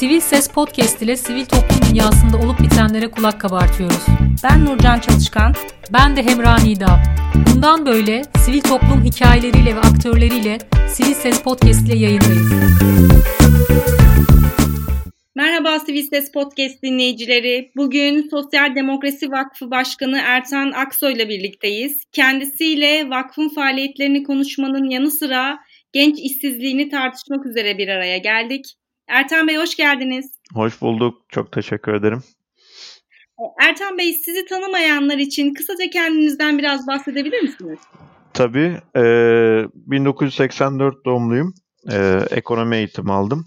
Sivil Ses Podcast ile sivil toplum dünyasında olup bitenlere kulak kabartıyoruz. Ben Nurcan Çalışkan. Ben de Hemra Nida. Bundan böyle sivil toplum hikayeleriyle ve aktörleriyle Sivil Ses Podcast ile yayındayız. Merhaba Sivil Ses Podcast dinleyicileri. Bugün Sosyal Demokrasi Vakfı Başkanı Ertan Aksoy ile birlikteyiz. Kendisiyle vakfın faaliyetlerini konuşmanın yanı sıra genç işsizliğini tartışmak üzere bir araya geldik. Ertan Bey hoş geldiniz. Hoş bulduk. Çok teşekkür ederim. Ertan Bey sizi tanımayanlar için kısaca kendinizden biraz bahsedebilir misiniz? Tabii. E, 1984 doğumluyum. E, ekonomi eğitimi aldım.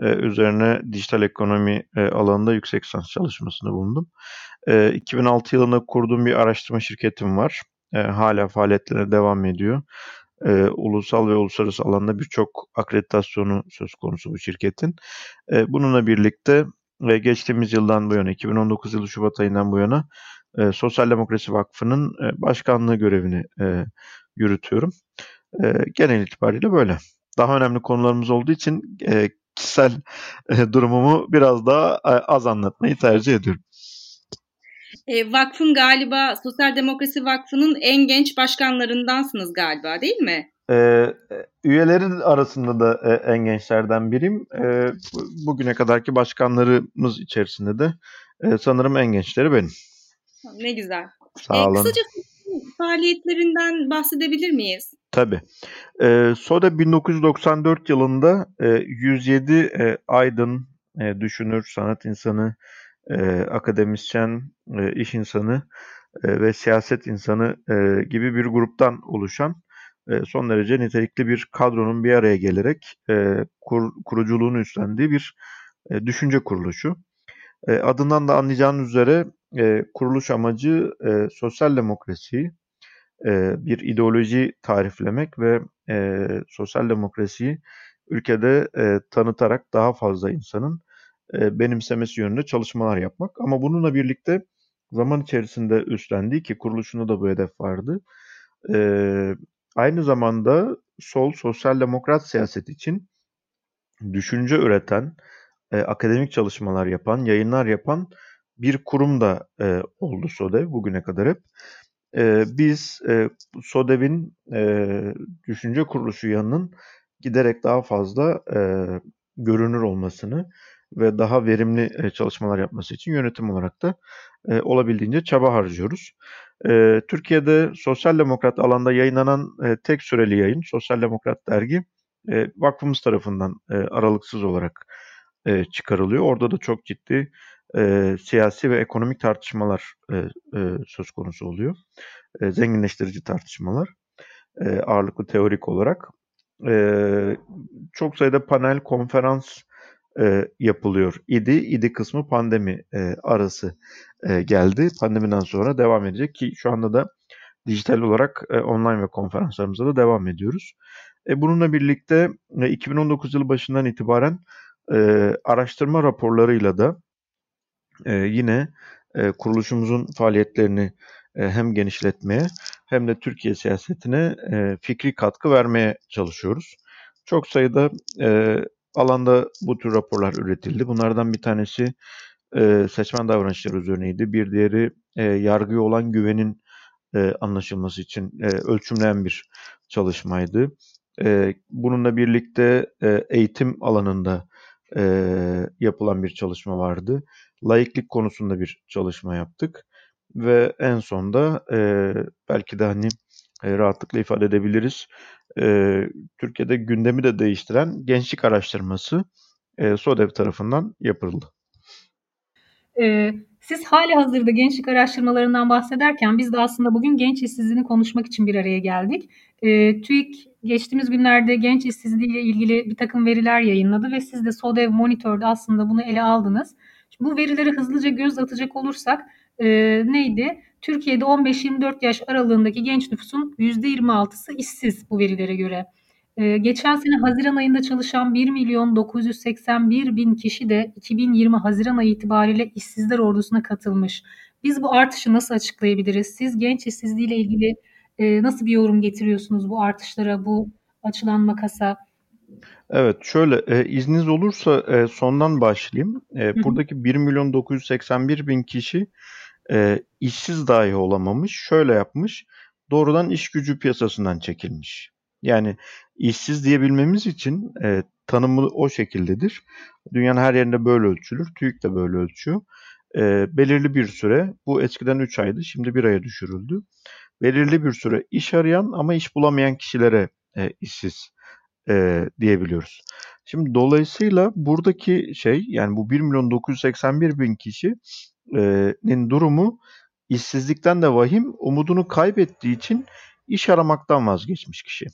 E, üzerine dijital ekonomi e, alanında yüksek lisans çalışmasında bulundum. E, 2006 yılında kurduğum bir araştırma şirketim var. E, hala faaliyetlerine devam ediyor. E, ulusal ve uluslararası alanda birçok akreditasyonu söz konusu bu şirketin. E, bununla birlikte ve geçtiğimiz yıldan bu yana, 2019 yılı Şubat ayından bu yana e, Sosyal Demokrasi Vakfı'nın e, başkanlığı görevini e, yürütüyorum. E, genel itibariyle böyle. Daha önemli konularımız olduğu için e, kişisel e, durumumu biraz daha e, az anlatmayı tercih ediyorum. E, vakfın galiba Sosyal Demokrasi Vakfı'nın en genç başkanlarındansınız galiba değil mi? E, üyelerin arasında da e, en gençlerden biriyim. E, bugüne kadarki başkanlarımız içerisinde de e, sanırım en gençleri benim. Ne güzel. Sağ olun. E, kısaca faaliyetlerinden bahsedebilir miyiz? Tabii. E, SODA 1994 yılında e, 107 e, aydın, e, düşünür, sanat insanı, e, akademisyen, e, iş insanı e, ve siyaset insanı e, gibi bir gruptan oluşan e, son derece nitelikli bir kadronun bir araya gelerek e, kur, kuruculuğunu üstlendiği bir e, düşünce kuruluşu. E, adından da anlayacağınız üzere e, kuruluş amacı e, sosyal demokrasiyi, e, bir ideoloji tariflemek ve e, sosyal demokrasiyi ülkede e, tanıtarak daha fazla insanın e, benimsemesi yönünde çalışmalar yapmak. Ama bununla birlikte zaman içerisinde üstlendiği ki kuruluşunda da bu hedef vardı. E, aynı zamanda sol sosyal demokrat siyaset için düşünce üreten, e, akademik çalışmalar yapan, yayınlar yapan bir kurum da oldu SODEV bugüne kadar hep. Biz SODEV'in düşünce kuruluşu yanının giderek daha fazla görünür olmasını ve daha verimli e, çalışmalar yapması için yönetim olarak da e, olabildiğince çaba harcıyoruz. E, Türkiye'de sosyal demokrat alanda yayınlanan tek süreli yayın Sosyal Demokrat Dergi vakfımız tarafından aralıksız olarak çıkarılıyor. Orada da çok ciddi siyasi ve ekonomik tartışmalar söz konusu oluyor. Zenginleştirici tartışmalar ağırlıklı teorik olarak. Çok sayıda panel, konferans e, yapılıyor idi. İdi kısmı pandemi e, arası e, geldi. Pandemiden sonra devam edecek ki şu anda da dijital olarak e, online ve konferanslarımıza da devam ediyoruz. E, bununla birlikte e, 2019 yılı başından itibaren e, araştırma raporlarıyla da e, yine e, kuruluşumuzun faaliyetlerini e, hem genişletmeye hem de Türkiye siyasetine e, fikri katkı vermeye çalışıyoruz. Çok sayıda e, alanda bu tür raporlar üretildi. Bunlardan bir tanesi e, seçmen davranışları üzerineydi. Bir diğeri e, yargıya olan güvenin e, anlaşılması için e, ölçümleyen bir çalışmaydı. E, bununla birlikte e, eğitim alanında e, yapılan bir çalışma vardı. Laiklik konusunda bir çalışma yaptık. Ve en sonda e, belki de hani e, rahatlıkla ifade edebiliriz. E, Türkiye'de gündemi de değiştiren gençlik araştırması e, SODEV tarafından yapıldı. Ee, siz hali hazırda gençlik araştırmalarından bahsederken biz de aslında bugün genç işsizliğini konuşmak için bir araya geldik. TÜİK geçtiğimiz günlerde genç işsizliği ile ilgili bir takım veriler yayınladı ve siz de SODEV Monitör'de aslında bunu ele aldınız. Bu verilere hızlıca göz atacak olursak e, neydi? Türkiye'de 15-24 yaş aralığındaki genç nüfusun %26'sı işsiz bu verilere göre. Ee, geçen sene Haziran ayında çalışan 1 milyon 981 bin kişi de 2020 Haziran ayı itibariyle işsizler ordusuna katılmış. Biz bu artışı nasıl açıklayabiliriz? Siz genç işsizliği ile ilgili e, nasıl bir yorum getiriyorsunuz bu artışlara, bu açılan makasa? Evet, şöyle e, izniniz olursa e, sondan başlayayım. E, buradaki 1 milyon 981 bin kişi e, işsiz dahi olamamış. Şöyle yapmış, doğrudan iş gücü piyasasından çekilmiş. Yani işsiz diyebilmemiz için e, tanımı o şekildedir. Dünyanın her yerinde böyle ölçülür. TÜİK de böyle ölçüyor. E, belirli bir süre, bu eskiden 3 aydı, şimdi 1 aya düşürüldü. Belirli bir süre iş arayan ama iş bulamayan kişilere e, işsiz e, diyebiliyoruz. Şimdi dolayısıyla buradaki şey yani bu 1 milyon 981 bin kişinin durumu işsizlikten de vahim umudunu kaybettiği için iş aramaktan vazgeçmiş kişi.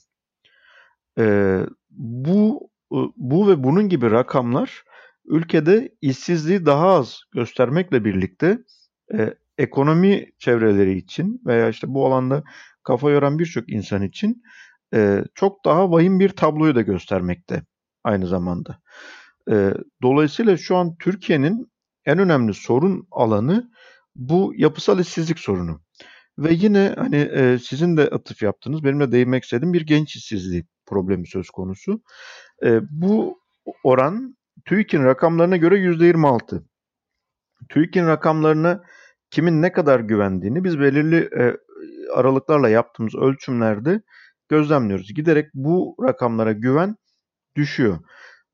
E, bu bu ve bunun gibi rakamlar ülkede işsizliği daha az göstermekle birlikte e, ekonomi çevreleri için veya işte bu alanda kafa yoran birçok insan için e, çok daha vahim bir tabloyu da göstermekte aynı zamanda. E, dolayısıyla şu an Türkiye'nin en önemli sorun alanı bu yapısal işsizlik sorunu. Ve yine hani e, sizin de atıf yaptınız, benim de değinmek istediğim bir genç işsizliği problemi söz konusu. E, bu oran TÜİK'in rakamlarına göre %26. TÜİK'in rakamlarına kimin ne kadar güvendiğini biz belirli e, aralıklarla yaptığımız ölçümlerde gözlemliyoruz. Giderek bu rakamlara güven düşüyor.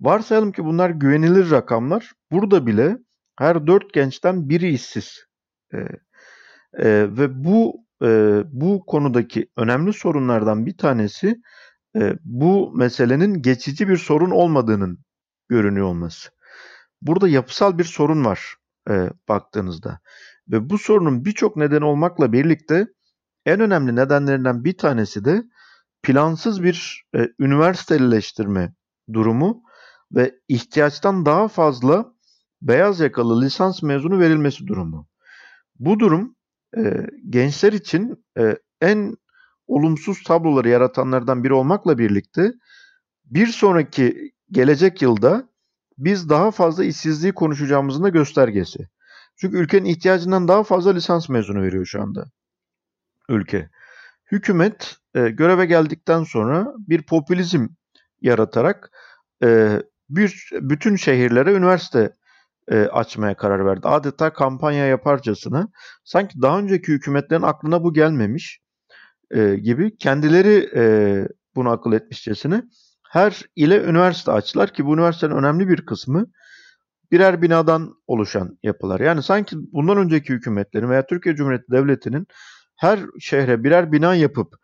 Varsayalım ki bunlar güvenilir rakamlar. Burada bile her dört gençten biri işsiz. E, e, ve bu e, bu konudaki önemli sorunlardan bir tanesi e, bu meselenin geçici bir sorun olmadığının görünüyor olması. Burada yapısal bir sorun var e, baktığınızda. Ve bu sorunun birçok neden olmakla birlikte en önemli nedenlerinden bir tanesi de plansız bir e, üniversiteleştirme durumu ve ihtiyaçtan daha fazla beyaz yakalı lisans mezunu verilmesi durumu. Bu durum e, gençler için e, en olumsuz tabloları yaratanlardan biri olmakla birlikte bir sonraki gelecek yılda biz daha fazla işsizliği konuşacağımızın da göstergesi. Çünkü ülkenin ihtiyacından daha fazla lisans mezunu veriyor şu anda ülke. Hükümet e, göreve geldikten sonra bir popülizm yaratarak e, bir bütün şehirlere üniversite e, açmaya karar verdi. Adeta kampanya yaparcasına sanki daha önceki hükümetlerin aklına bu gelmemiş e, gibi kendileri e, bunu akıl etmişçesine her ile üniversite açtılar ki bu üniversitenin önemli bir kısmı birer binadan oluşan yapılar. Yani sanki bundan önceki hükümetlerin veya Türkiye Cumhuriyeti Devleti'nin her şehre birer bina yapıp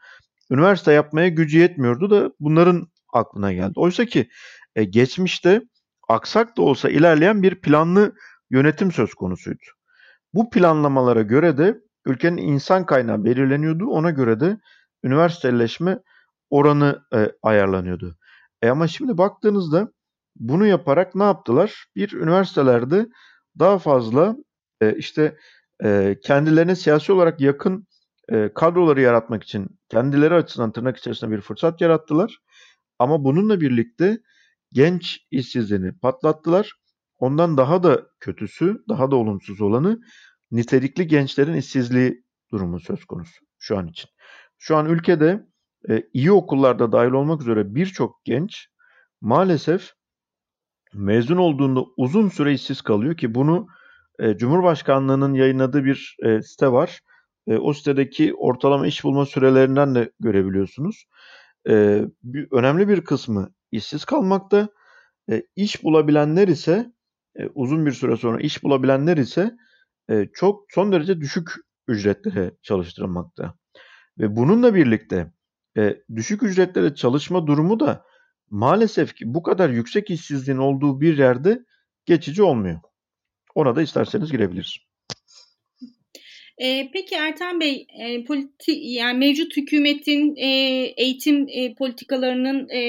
üniversite yapmaya gücü yetmiyordu da bunların aklına geldi. Oysa ki e, geçmişte aksak da olsa ilerleyen bir planlı yönetim söz konusuydu. Bu planlamalara göre de ülkenin insan kaynağı belirleniyordu. Ona göre de üniversiteleşme oranı e, ayarlanıyordu. E ama şimdi baktığınızda bunu yaparak ne yaptılar? Bir üniversitelerde daha fazla e, işte e, kendilerine siyasi olarak yakın e, kadroları yaratmak için kendileri açısından tırnak içerisinde bir fırsat yarattılar. Ama bununla birlikte genç işsizliğini patlattılar. Ondan daha da kötüsü, daha da olumsuz olanı nitelikli gençlerin işsizliği durumu söz konusu şu an için. Şu an ülkede e, iyi okullarda dahil olmak üzere birçok genç maalesef mezun olduğunda uzun süre işsiz kalıyor ki bunu e, Cumhurbaşkanlığı'nın yayınladığı bir e, site var. E, o sitedeki ortalama iş bulma sürelerinden de görebiliyorsunuz. E, bir, önemli bir kısmı işsiz kalmakta. E, iş bulabilenler ise e, uzun bir süre sonra iş bulabilenler ise e, çok son derece düşük ücretlere çalıştırılmakta. Ve bununla birlikte e, düşük ücretlere çalışma durumu da maalesef ki bu kadar yüksek işsizliğin olduğu bir yerde geçici olmuyor. Ona da isterseniz girebiliriz. E, peki Ertan Bey, e, politi yani mevcut hükümetin e, eğitim e, politikalarının e,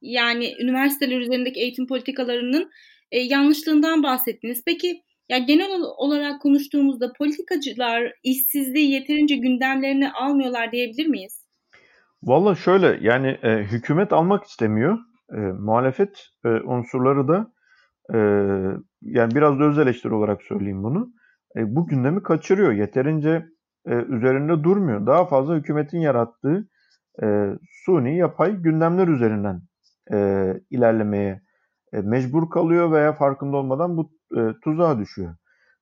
yani üniversiteler üzerindeki eğitim politikalarının e, yanlışlığından bahsettiniz. Peki ya genel olarak konuştuğumuzda politikacılar işsizliği yeterince gündemlerine almıyorlar diyebilir miyiz? Valla şöyle yani e, hükümet almak istemiyor. E, muhalefet e, unsurları da e, yani biraz da öz eleştiri olarak söyleyeyim bunu e, bu gündemi kaçırıyor. Yeterince e, üzerinde durmuyor. Daha fazla hükümetin yarattığı e, suni yapay gündemler üzerinden e, ilerlemeye e, mecbur kalıyor veya farkında olmadan bu e, tuzağa düşüyor.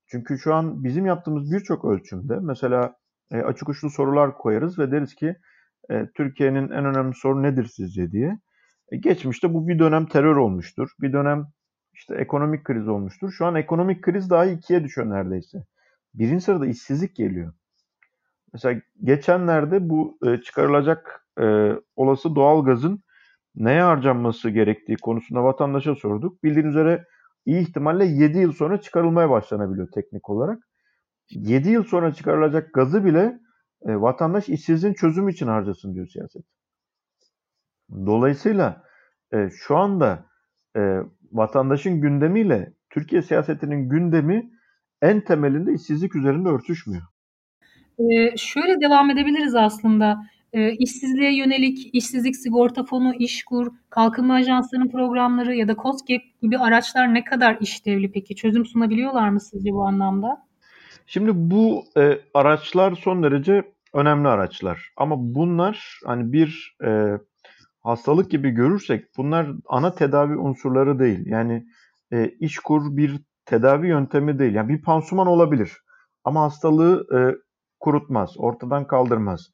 Çünkü şu an bizim yaptığımız birçok ölçümde mesela e, açık uçlu sorular koyarız ve deriz ki e, Türkiye'nin en önemli sorunu nedir sizce diye. E, geçmişte bu bir dönem terör olmuştur. Bir dönem işte ekonomik kriz olmuştur. Şu an ekonomik kriz daha ikiye düşüyor neredeyse. Birinci sırada işsizlik geliyor. Mesela geçenlerde bu e, çıkarılacak e, olası doğalgazın neye harcanması gerektiği konusunda vatandaşa sorduk. Bildiğiniz üzere iyi ihtimalle 7 yıl sonra çıkarılmaya başlanabiliyor teknik olarak. 7 yıl sonra çıkarılacak gazı bile e, vatandaş işsizliğin çözümü için harcasın diyor siyaset. Dolayısıyla e, şu anda vatandaşın gündemiyle Türkiye siyasetinin gündemi en temelinde işsizlik üzerinde örtüşmüyor. Ee, şöyle devam edebiliriz aslında. Ee, işsizliğe yönelik işsizlik sigorta fonu, işkur, kalkınma ajanslarının programları ya da COSGAP gibi araçlar ne kadar işlevli peki? Çözüm sunabiliyorlar mı sizce bu anlamda? Şimdi bu e, araçlar son derece önemli araçlar. Ama bunlar hani bir e, hastalık gibi görürsek bunlar ana tedavi unsurları değil. Yani e, işkur bir tedavi yöntemi değil. Yani bir pansuman olabilir. Ama hastalığı e, kurutmaz, ortadan kaldırmaz.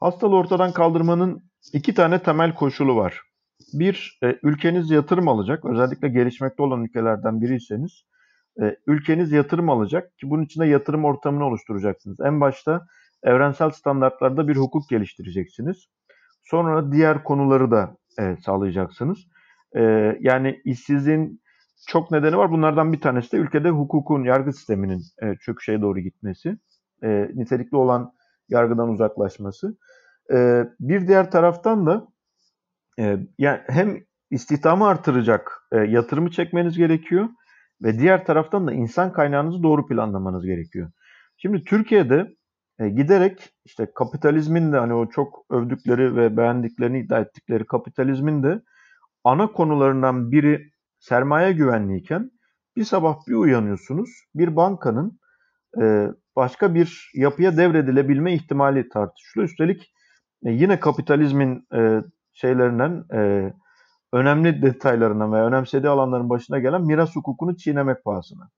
Hastalığı ortadan kaldırmanın iki tane temel koşulu var. Bir, e, ülkeniz yatırım alacak. Özellikle gelişmekte olan ülkelerden biriyseniz e, ülkeniz yatırım alacak ki bunun için de yatırım ortamını oluşturacaksınız. En başta evrensel standartlarda bir hukuk geliştireceksiniz. Sonra diğer konuları da e, sağlayacaksınız. E, yani işsizliğin çok nedeni var. Bunlardan bir tanesi de ülkede hukukun, yargı sisteminin e, çöküşe doğru gitmesi. E, nitelikli olan yargıdan uzaklaşması. E, bir diğer taraftan da e, yani hem istihdamı artıracak e, yatırımı çekmeniz gerekiyor ve diğer taraftan da insan kaynağınızı doğru planlamanız gerekiyor. Şimdi Türkiye'de e, giderek işte kapitalizmin de hani o çok övdükleri ve beğendiklerini iddia ettikleri kapitalizmin de ana konularından biri sermaye güvenliğiken bir sabah bir uyanıyorsunuz bir bankanın e, başka bir yapıya devredilebilme ihtimali tartışılıyor. Üstelik e, yine kapitalizmin e, şeylerinden e, önemli detaylarından veya önemsediği alanların başına gelen miras hukukunu çiğnemek pahasına.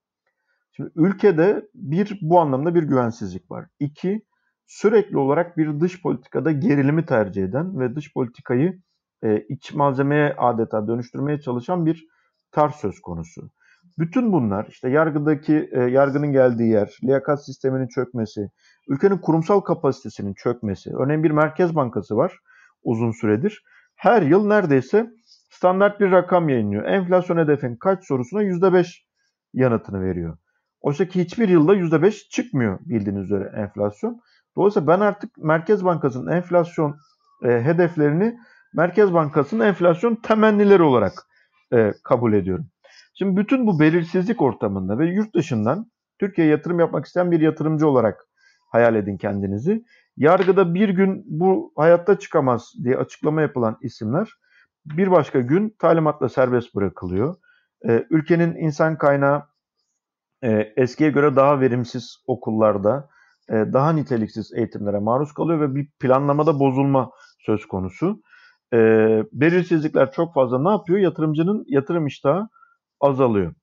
Şimdi ülkede bir bu anlamda bir güvensizlik var. İki sürekli olarak bir dış politikada gerilimi tercih eden ve dış politikayı e, iç malzemeye adeta dönüştürmeye çalışan bir tarz söz konusu. Bütün bunlar işte yargıdaki e, yargının geldiği yer, liyakat sisteminin çökmesi, ülkenin kurumsal kapasitesinin çökmesi. Örneğin bir merkez bankası var uzun süredir. Her yıl neredeyse standart bir rakam yayınlıyor. Enflasyon hedefin kaç sorusuna %5 yanıtını veriyor. Oysa ki hiçbir yılda %5 çıkmıyor bildiğiniz üzere enflasyon. Dolayısıyla ben artık Merkez Bankası'nın enflasyon e, hedeflerini Merkez Bankası'nın enflasyon temennileri olarak e, kabul ediyorum. Şimdi bütün bu belirsizlik ortamında ve yurt dışından Türkiye'ye yatırım yapmak isteyen bir yatırımcı olarak hayal edin kendinizi. Yargıda bir gün bu hayatta çıkamaz diye açıklama yapılan isimler bir başka gün talimatla serbest bırakılıyor. Ee, ülkenin insan kaynağı e, eskiye göre daha verimsiz okullarda, e, daha niteliksiz eğitimlere maruz kalıyor ve bir planlamada bozulma söz konusu. E, belirsizlikler çok fazla ne yapıyor? Yatırımcının yatırım iştahı azalıyor.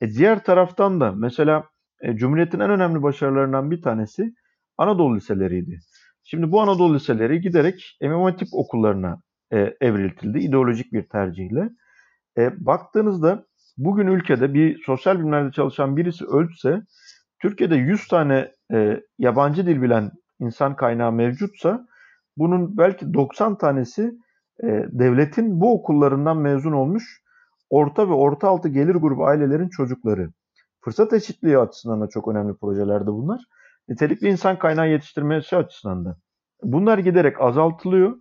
E, diğer taraftan da mesela e, Cumhuriyet'in en önemli başarılarından bir tanesi Anadolu liseleriydi. Şimdi bu Anadolu liseleri giderek İmam Hatip okullarına e, evriltildi ideolojik bir tercihle. E, baktığınızda bugün ülkede bir sosyal bilimlerde çalışan birisi ölse Türkiye'de 100 tane e, yabancı dil bilen insan kaynağı mevcutsa bunun belki 90 tanesi e, devletin bu okullarından mezun olmuş orta ve orta altı gelir grubu ailelerin çocukları. Fırsat eşitliği açısından da çok önemli projelerde bunlar. Nitelikli insan kaynağı yetiştirmesi açısından da. Bunlar giderek azaltılıyor.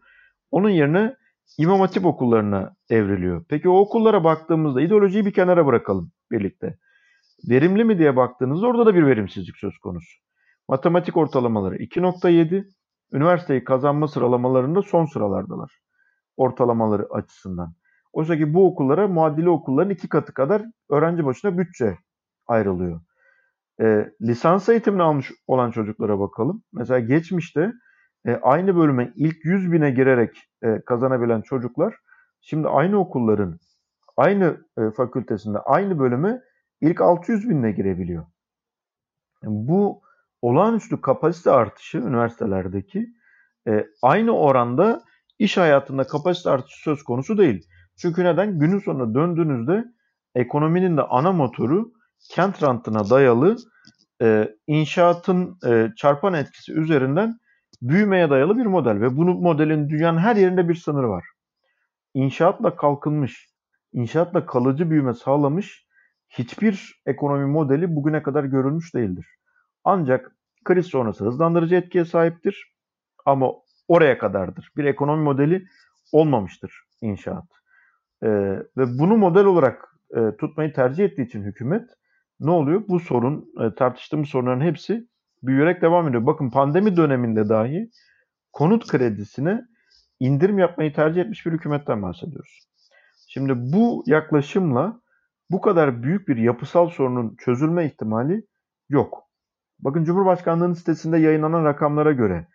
Onun yerine İmam Hatip okullarına evriliyor. Peki o okullara baktığımızda ideolojiyi bir kenara bırakalım birlikte. Verimli mi diye baktığınızda orada da bir verimsizlik söz konusu. Matematik ortalamaları 2.7, üniversiteyi kazanma sıralamalarında son sıralardalar. Ortalamaları açısından. Oysa ki bu okullara muadili okulların iki katı kadar öğrenci başına bütçe ayrılıyor. E, lisans eğitimini almış olan çocuklara bakalım. Mesela geçmişte e, aynı bölüme ilk 100 bine girerek e, kazanabilen çocuklar Şimdi aynı okulların aynı e, fakültesinde aynı bölüme ilk 600 binle girebiliyor. Bu olağanüstü kapasite artışı üniversitelerdeki e, aynı oranda iş hayatında kapasite artışı söz konusu değil. Çünkü neden? Günün sonunda döndüğünüzde ekonominin de ana motoru kent rantına dayalı e, inşaatın e, çarpan etkisi üzerinden büyümeye dayalı bir model ve bunu modelin dünyanın her yerinde bir sınırı var. İnşaatla kalkınmış, inşaatla kalıcı büyüme sağlamış hiçbir ekonomi modeli bugüne kadar görülmüş değildir. Ancak kriz sonrası hızlandırıcı etkiye sahiptir ama oraya kadardır. Bir ekonomi modeli olmamıştır inşaat. Ee, ve bunu model olarak e, tutmayı tercih ettiği için hükümet ne oluyor? Bu sorun, e, tartıştığımız sorunların hepsi büyüyerek devam ediyor. Bakın pandemi döneminde dahi konut kredisine indirim yapmayı tercih etmiş bir hükümetten bahsediyoruz. Şimdi bu yaklaşımla bu kadar büyük bir yapısal sorunun çözülme ihtimali yok. Bakın Cumhurbaşkanlığı'nın sitesinde yayınlanan rakamlara göre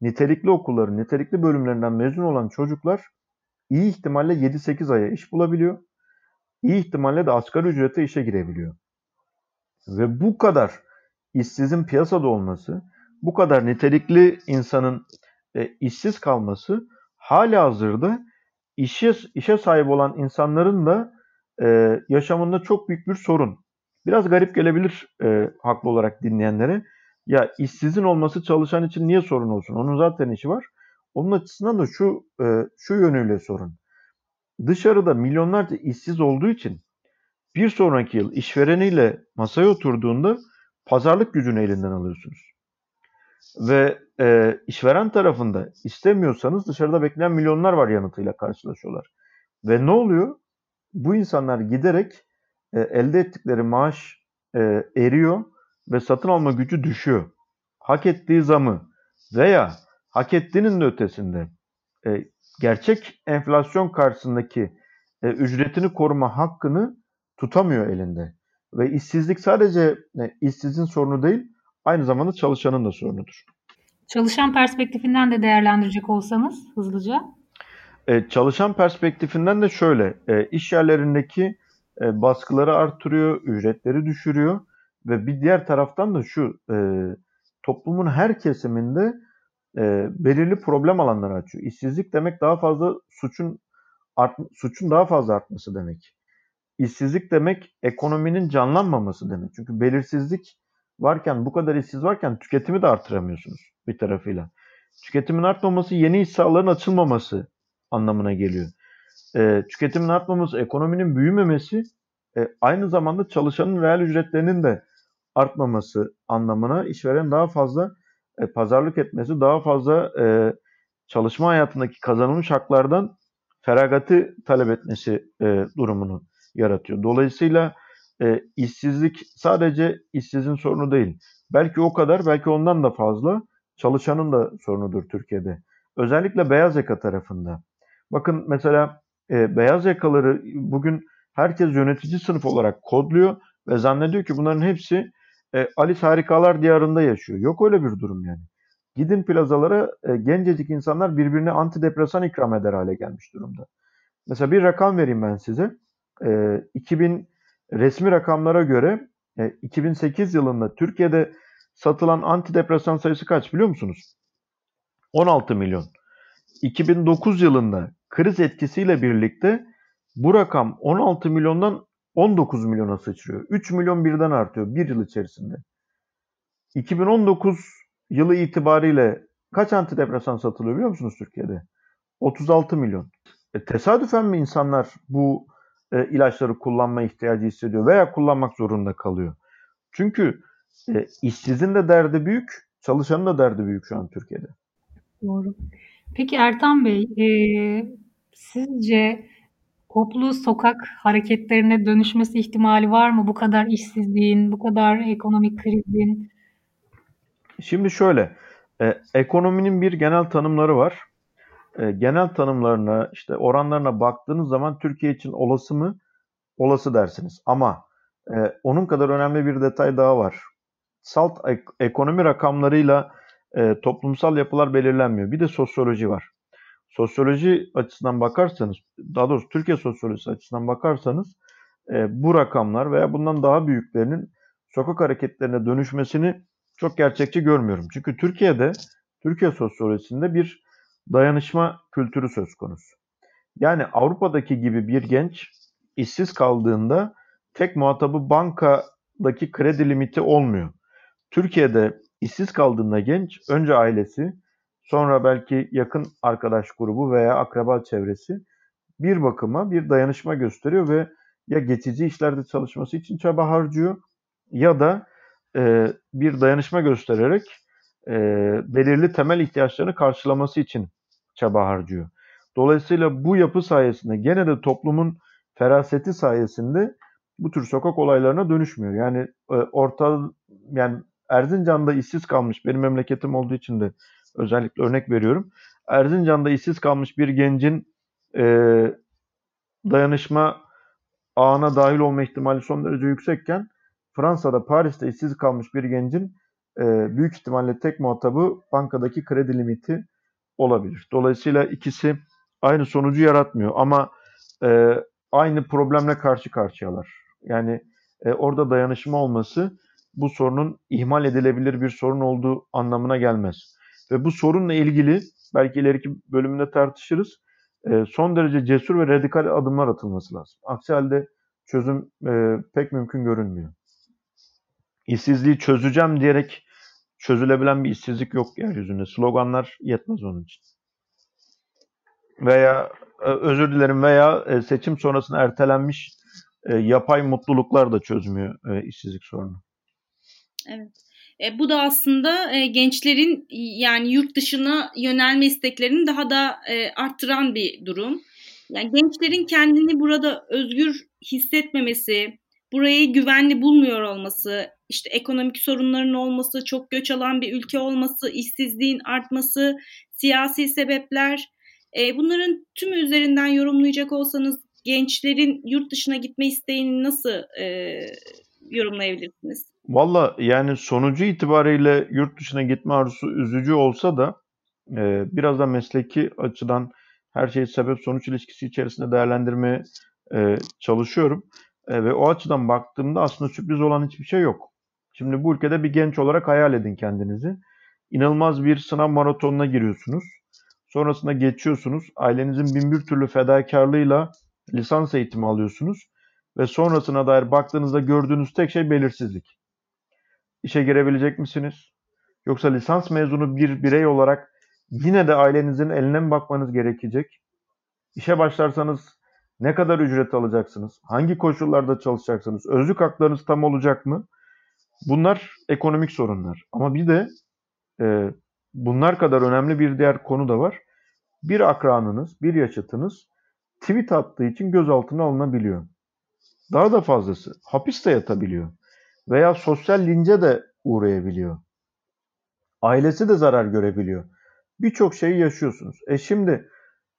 nitelikli okulların, nitelikli bölümlerinden mezun olan çocuklar iyi ihtimalle 7-8 aya iş bulabiliyor. İyi ihtimalle de asgari ücrete işe girebiliyor. Ve bu kadar işsizin piyasada olması, bu kadar nitelikli insanın e, işsiz kalması hala hazırda işe, işe sahip olan insanların da e, yaşamında çok büyük bir sorun. Biraz garip gelebilir e, haklı olarak dinleyenlere. Ya işsizin olması çalışan için niye sorun olsun? Onun zaten işi var. Onun açısından da şu e, şu yönüyle sorun. Dışarıda milyonlarca işsiz olduğu için bir sonraki yıl işvereniyle masaya oturduğunda pazarlık gücünü elinden alıyorsunuz. Ve e, işveren tarafında istemiyorsanız dışarıda bekleyen milyonlar var yanıtıyla karşılaşıyorlar. Ve ne oluyor? Bu insanlar giderek e, elde ettikleri maaş e, eriyor ve satın alma gücü düşüyor. Hak ettiği zamı veya hak ettiğinin de ötesinde e, gerçek enflasyon karşısındaki e, ücretini koruma hakkını tutamıyor elinde. Ve işsizlik sadece e, işsizin sorunu değil, aynı zamanda çalışanın da sorunudur. Çalışan perspektifinden de değerlendirecek olsanız hızlıca. E, çalışan perspektifinden de şöyle, e, iş yerlerindeki e, baskıları artırıyor, ücretleri düşürüyor ve bir diğer taraftan da şu, e, toplumun her kesiminde e, belirli problem alanları açıyor. İşsizlik demek daha fazla suçun art, suçun daha fazla artması demek. İşsizlik demek ekonominin canlanmaması demek. Çünkü belirsizlik varken, bu kadar işsiz varken tüketimi de artıramıyorsunuz bir tarafıyla. Tüketimin artmaması yeni iş sahaların açılmaması anlamına geliyor. E, tüketimin artmaması, ekonominin büyümemesi e, aynı zamanda çalışanın reel ücretlerinin de artmaması anlamına işveren daha fazla e, pazarlık etmesi, daha fazla e, çalışma hayatındaki kazanılmış haklardan feragatı talep etmesi e, durumunu yaratıyor. Dolayısıyla e, işsizlik sadece işsizin sorunu değil. Belki o kadar, belki ondan da fazla çalışanın da sorunudur Türkiye'de. Özellikle beyaz yaka tarafında. Bakın mesela e, beyaz yakaları bugün herkes yönetici sınıf olarak kodluyor ve zannediyor ki bunların hepsi e, Alice Harikalar Diyarı'nda yaşıyor. Yok öyle bir durum yani. Gidin plazalara e, gencecik insanlar birbirine antidepresan ikram eder hale gelmiş durumda. Mesela bir rakam vereyim ben size. E, 2000 resmi rakamlara göre e, 2008 yılında Türkiye'de satılan antidepresan sayısı kaç biliyor musunuz? 16 milyon. 2009 yılında kriz etkisiyle birlikte bu rakam 16 milyondan 19 milyona sıçrıyor. 3 milyon birden artıyor bir yıl içerisinde. 2019 yılı itibariyle kaç antidepresan satılıyor biliyor musunuz Türkiye'de? 36 milyon. E, tesadüfen mi insanlar bu e, ilaçları kullanma ihtiyacı hissediyor veya kullanmak zorunda kalıyor? Çünkü e, işsizin de derdi büyük, çalışanın da derdi büyük şu an Türkiye'de. Doğru. Peki Ertan Bey, e, sizce toplu sokak hareketlerine dönüşmesi ihtimali var mı? Bu kadar işsizliğin, bu kadar ekonomik krizin. Şimdi şöyle, e, ekonominin bir genel tanımları var. E, genel tanımlarına, işte oranlarına baktığınız zaman Türkiye için olası mı? Olası dersiniz. Ama e, onun kadar önemli bir detay daha var. Salt ek- ekonomi rakamlarıyla e, toplumsal yapılar belirlenmiyor. Bir de sosyoloji var. sosyoloji açısından bakarsanız, daha doğrusu Türkiye sosyolojisi açısından bakarsanız e, bu rakamlar veya bundan daha büyüklerinin sokak hareketlerine dönüşmesini çok gerçekçi görmüyorum. Çünkü Türkiye'de, Türkiye sosyolojisinde bir dayanışma kültürü söz konusu. Yani Avrupa'daki gibi bir genç işsiz kaldığında tek muhatabı bankadaki kredi limiti olmuyor. Türkiye'de işsiz kaldığında genç önce ailesi, sonra belki yakın arkadaş grubu veya akraba çevresi bir bakıma bir dayanışma gösteriyor ve ya geçici işlerde çalışması için çaba harcıyor ya da e, bir dayanışma göstererek e, belirli temel ihtiyaçlarını karşılaması için çaba harcıyor. Dolayısıyla bu yapı sayesinde gene de toplumun feraseti sayesinde bu tür sokak olaylarına dönüşmüyor. Yani e, orta yani Erzincan'da işsiz kalmış benim memleketim olduğu için de özellikle örnek veriyorum. Erzincan'da işsiz kalmış bir gencin e, dayanışma ağına dahil olma ihtimali son derece yüksekken Fransa'da Paris'te işsiz kalmış bir gencin e, büyük ihtimalle tek muhatabı bankadaki kredi limiti olabilir. Dolayısıyla ikisi aynı sonucu yaratmıyor ama e, aynı problemle karşı karşıyalar. Yani e, orada dayanışma olması bu sorunun ihmal edilebilir bir sorun olduğu anlamına gelmez. Ve bu sorunla ilgili belki ileriki bölümünde tartışırız. E, son derece cesur ve radikal adımlar atılması lazım. Aksi halde çözüm e, pek mümkün görünmüyor. İşsizliği çözeceğim diyerek çözülebilen bir işsizlik yok yeryüzünde. Sloganlar yetmez onun için. Veya e, özür dilerim veya e, seçim sonrasında ertelenmiş e, yapay mutluluklar da çözmüyor işsizlik sorunu. Evet. E, bu da aslında e, gençlerin yani yurt dışına yönelme isteklerini daha da e, arttıran bir durum. Yani gençlerin kendini burada özgür hissetmemesi, burayı güvenli bulmuyor olması, işte ekonomik sorunların olması, çok göç alan bir ülke olması, işsizliğin artması, siyasi sebepler, e, bunların tümü üzerinden yorumlayacak olsanız gençlerin yurt dışına gitme isteğini nasıl e, yorumlayabilirsiniz? Valla yani sonucu itibariyle yurt dışına gitme arzusu üzücü olsa da e, biraz da mesleki açıdan her şeyi sebep sonuç ilişkisi içerisinde değerlendirmeye e, çalışıyorum. E, ve o açıdan baktığımda aslında sürpriz olan hiçbir şey yok. Şimdi bu ülkede bir genç olarak hayal edin kendinizi. İnanılmaz bir sınav maratonuna giriyorsunuz. Sonrasında geçiyorsunuz. Ailenizin bin bir türlü fedakarlığıyla lisans eğitimi alıyorsunuz. Ve sonrasına dair baktığınızda gördüğünüz tek şey belirsizlik. İşe girebilecek misiniz? Yoksa lisans mezunu bir birey olarak yine de ailenizin eline mi bakmanız gerekecek? İşe başlarsanız ne kadar ücret alacaksınız? Hangi koşullarda çalışacaksınız? Özlük haklarınız tam olacak mı? Bunlar ekonomik sorunlar. Ama bir de e, bunlar kadar önemli bir diğer konu da var. Bir akranınız, bir yaşıtınız tweet attığı için gözaltına alınabiliyor. Daha da fazlası hapiste yatabiliyor. Veya sosyal lince de uğrayabiliyor. Ailesi de zarar görebiliyor. Birçok şeyi yaşıyorsunuz. E şimdi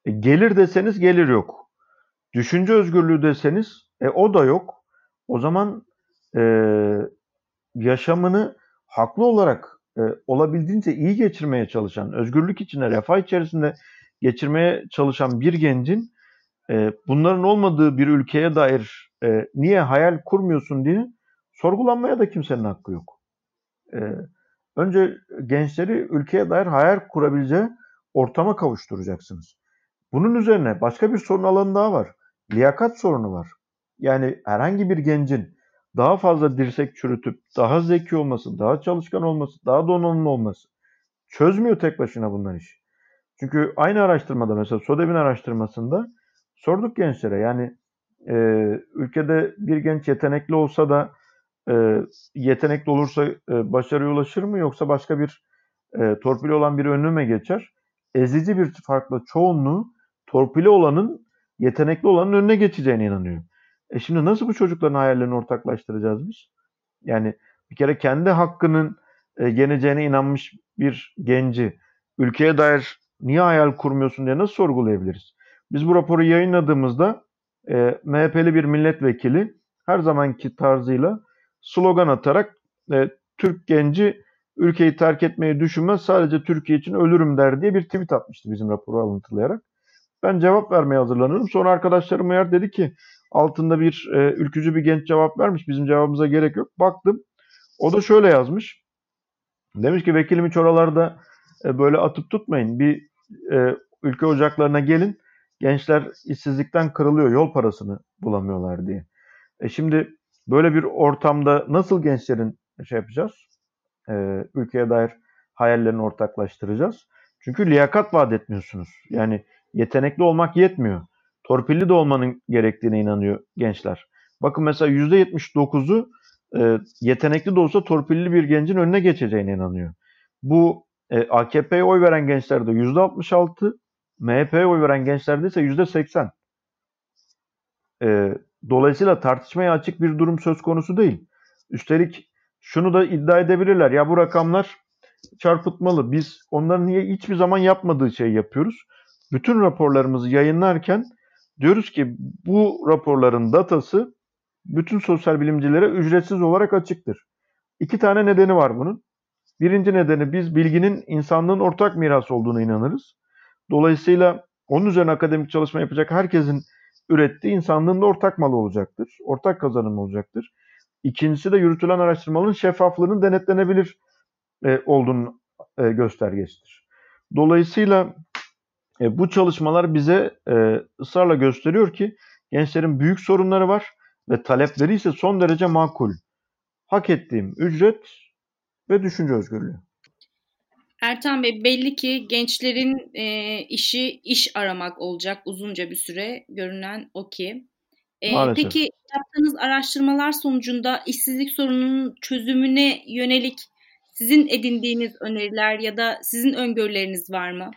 e, gelir deseniz gelir yok. Düşünce özgürlüğü deseniz e, o da yok. O zaman e, yaşamını haklı olarak e, olabildiğince iyi geçirmeye çalışan, özgürlük içinde, refah içerisinde geçirmeye çalışan bir gencin e, bunların olmadığı bir ülkeye dair e, niye hayal kurmuyorsun diye sorgulanmaya da kimsenin hakkı yok. E, önce gençleri ülkeye dair hayal kurabileceği ortama kavuşturacaksınız. Bunun üzerine başka bir sorun alanı daha var. Liyakat sorunu var. Yani herhangi bir gencin daha fazla dirsek çürütüp daha zeki olması, daha çalışkan olması, daha donanımlı olması çözmüyor tek başına bunlar iş. Çünkü aynı araştırmada mesela SODEB'in araştırmasında sorduk gençlere yani e, ülkede bir genç yetenekli olsa da e, yetenekli olursa e, başarıya ulaşır mı yoksa başka bir e, torpili olan bir önüme geçer? Ezici bir farkla çoğunluğu torpili olanın yetenekli olanın önüne geçeceğine inanıyor. E şimdi nasıl bu çocukların hayallerini ortaklaştıracağız biz? Yani bir kere kendi hakkının e, geleceğine inanmış bir genci ülkeye dair niye hayal kurmuyorsun diye nasıl sorgulayabiliriz? Biz bu raporu yayınladığımızda e, MHP'li bir milletvekili her zamanki tarzıyla slogan atarak e, Türk genci ülkeyi terk etmeyi düşünmez sadece Türkiye için ölürüm der diye bir tweet atmıştı bizim raporu alıntılayarak. Ben cevap vermeye hazırlanıyorum. Sonra arkadaşlarım eğer dedi ki altında bir e, ülkücü bir genç cevap vermiş. Bizim cevabımıza gerek yok. Baktım. O da şöyle yazmış. Demiş ki vekilim hiç oralarda e, böyle atıp tutmayın. Bir e, ülke ocaklarına gelin. Gençler işsizlikten kırılıyor. Yol parasını bulamıyorlar diye. E şimdi böyle bir ortamda nasıl gençlerin şey yapacağız? E, ülkeye dair hayallerini ortaklaştıracağız. Çünkü liyakat vaat etmiyorsunuz. Yani yetenekli olmak yetmiyor. Torpilli de olmanın gerektiğine inanıyor gençler. Bakın mesela %79'u e, yetenekli de olsa torpilli bir gencin önüne geçeceğine inanıyor. Bu e, AKP'ye oy veren gençlerde %66, MHP'ye oy veren gençlerde ise %80. E, dolayısıyla tartışmaya açık bir durum söz konusu değil. Üstelik şunu da iddia edebilirler. Ya bu rakamlar çarpıtmalı. Biz onların niye hiçbir zaman yapmadığı şeyi yapıyoruz. Bütün raporlarımızı yayınlarken diyoruz ki bu raporların datası bütün sosyal bilimcilere ücretsiz olarak açıktır. İki tane nedeni var bunun. Birinci nedeni biz bilginin insanlığın ortak mirası olduğuna inanırız. Dolayısıyla onun üzerine akademik çalışma yapacak herkesin ürettiği insanlığın da ortak malı olacaktır. Ortak kazanım olacaktır. İkincisi de yürütülen araştırmaların şeffaflığının denetlenebilir e, olduğunun e, göstergesidir. Dolayısıyla e, bu çalışmalar bize e, ısrarla gösteriyor ki gençlerin büyük sorunları var ve talepleri ise son derece makul. Hak ettiğim ücret ve düşünce özgürlüğü. Ertan Bey belli ki gençlerin e, işi iş aramak olacak uzunca bir süre görünen o ki. E, peki yaptığınız araştırmalar sonucunda işsizlik sorununun çözümüne yönelik sizin edindiğiniz öneriler ya da sizin öngörüleriniz var mı?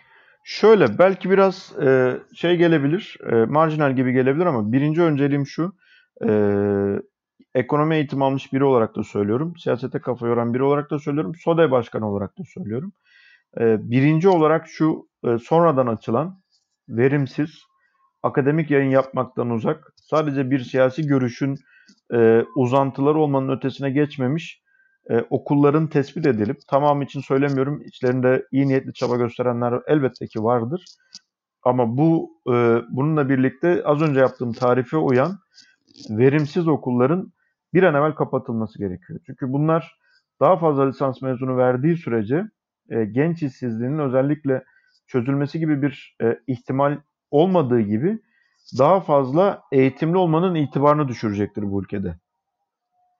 Şöyle belki biraz e, şey gelebilir, e, marjinal gibi gelebilir ama birinci önceliğim şu. E, ekonomi eğitimi almış biri olarak da söylüyorum. Siyasete kafa yoran biri olarak da söylüyorum. SODE başkanı olarak da söylüyorum. E, birinci olarak şu e, sonradan açılan, verimsiz, akademik yayın yapmaktan uzak, sadece bir siyasi görüşün e, uzantıları olmanın ötesine geçmemiş e, okulların tespit edilip tamamı için söylemiyorum içlerinde iyi niyetli çaba gösterenler elbette ki vardır. Ama bu e, bununla birlikte az önce yaptığım tarife uyan verimsiz okulların bir an evvel kapatılması gerekiyor. Çünkü bunlar daha fazla lisans mezunu verdiği sürece e, genç işsizliğinin özellikle çözülmesi gibi bir e, ihtimal olmadığı gibi daha fazla eğitimli olmanın itibarını düşürecektir bu ülkede.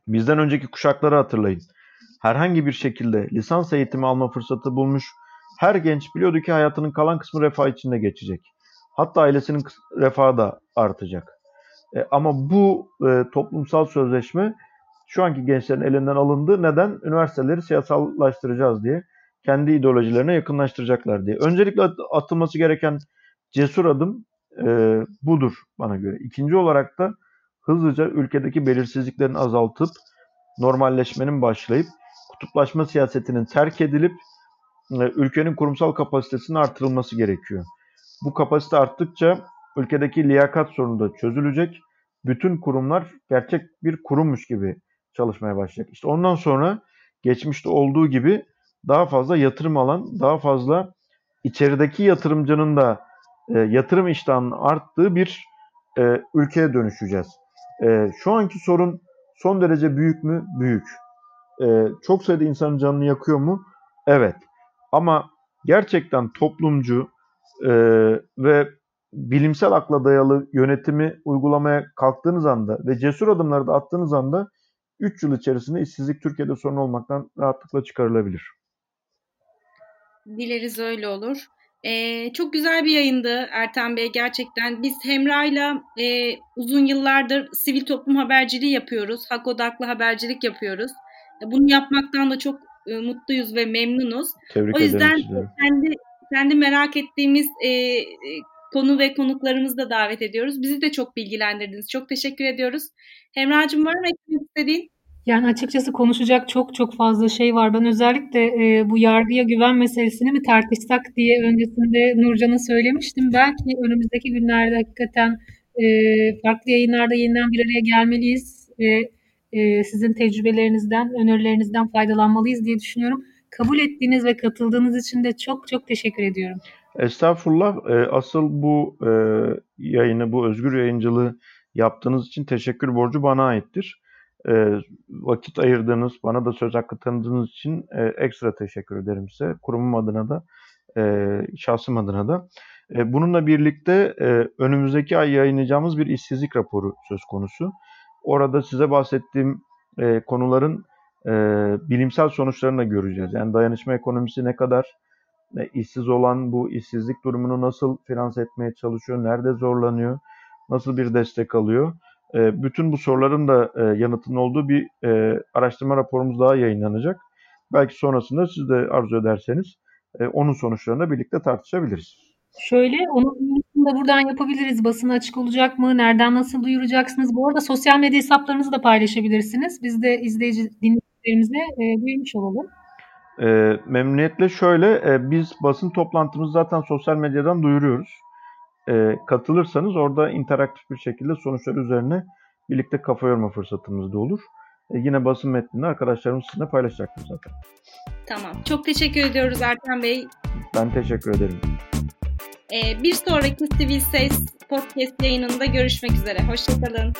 Bizden önceki kuşakları hatırlayın herhangi bir şekilde lisans eğitimi alma fırsatı bulmuş her genç biliyordu ki hayatının kalan kısmı refah içinde geçecek. Hatta ailesinin refahı da artacak. E, ama bu e, toplumsal sözleşme şu anki gençlerin elinden alındı. Neden? Üniversiteleri siyasallaştıracağız diye. Kendi ideolojilerine yakınlaştıracaklar diye. Öncelikle atılması gereken cesur adım e, budur bana göre. İkinci olarak da hızlıca ülkedeki belirsizliklerin azaltıp normalleşmenin başlayıp kutuplaşma siyasetinin terk edilip e, ülkenin kurumsal kapasitesinin artırılması gerekiyor. Bu kapasite arttıkça ülkedeki liyakat sorunu da çözülecek. Bütün kurumlar gerçek bir kurummuş gibi çalışmaya başlayacak. İşte ondan sonra geçmişte olduğu gibi daha fazla yatırım alan, daha fazla içerideki yatırımcının da e, yatırım iştahının arttığı bir e, ülkeye dönüşeceğiz. E, şu anki sorun son derece büyük mü? Büyük e, çok sayıda insanın canını yakıyor mu? Evet. Ama gerçekten toplumcu e, ve bilimsel akla dayalı yönetimi uygulamaya kalktığınız anda ve cesur adımları da attığınız anda 3 yıl içerisinde işsizlik Türkiye'de sorun olmaktan rahatlıkla çıkarılabilir. Dileriz öyle olur. Ee, çok güzel bir yayındı Ertan Bey gerçekten. Biz Hemra'yla e, uzun yıllardır sivil toplum haberciliği yapıyoruz. Hak odaklı habercilik yapıyoruz. Bunu yapmaktan da çok e, mutluyuz ve memnunuz. Tebrik o yüzden kendi kendi merak ettiğimiz e, e, konu ve konuklarımızı da davet ediyoruz. Bizi de çok bilgilendirdiniz. Çok teşekkür ediyoruz. Hemra'cığım var mı eklemek istediğin? Yani açıkçası konuşacak çok çok fazla şey var. Ben özellikle e, bu yargıya güven meselesini mi tartışsak diye öncesinde Nurcan'a söylemiştim. Belki önümüzdeki günlerde hakikaten e, farklı yayınlarda yeniden bir araya gelmeliyiz ve e, sizin tecrübelerinizden, önerilerinizden faydalanmalıyız diye düşünüyorum. kabul ettiğiniz ve katıldığınız için de çok çok teşekkür ediyorum. Estağfurullah. E, asıl bu e, yayını, bu özgür yayıncılığı yaptığınız için teşekkür borcu bana aittir. E, vakit ayırdığınız, bana da söz hakkı tanıdığınız için e, ekstra teşekkür ederim size. Kurumum adına da, e, şahsım adına da. E, bununla birlikte e, önümüzdeki ay yayınlayacağımız bir işsizlik raporu söz konusu. Orada size bahsettiğim e, konuların e, bilimsel sonuçlarını da göreceğiz. Yani dayanışma ekonomisi ne kadar e, işsiz olan bu işsizlik durumunu nasıl finanse etmeye çalışıyor, nerede zorlanıyor, nasıl bir destek alıyor. E, bütün bu soruların da e, yanıtının olduğu bir e, araştırma raporumuz daha yayınlanacak. Belki sonrasında siz de arzu ederseniz e, onun sonuçlarını birlikte tartışabiliriz. Şöyle, onun da buradan yapabiliriz. Basına açık olacak mı? Nereden nasıl duyuracaksınız? Bu arada sosyal medya hesaplarınızı da paylaşabilirsiniz. Biz de izleyici dinleyicilerimize e, duyurmuş olalım. E, memnuniyetle şöyle, e, biz basın toplantımızı zaten sosyal medyadan duyuruyoruz. E, katılırsanız orada interaktif bir şekilde sonuçlar üzerine birlikte kafa yorma fırsatımız da olur. E, yine basın metnini arkadaşlarımız sizinle paylaşacaktır zaten. Tamam. Çok teşekkür ediyoruz Erkan Bey. Ben teşekkür ederim. Ee, bir sonraki Sivil Ses podcast yayınında görüşmek üzere. Hoşçakalın.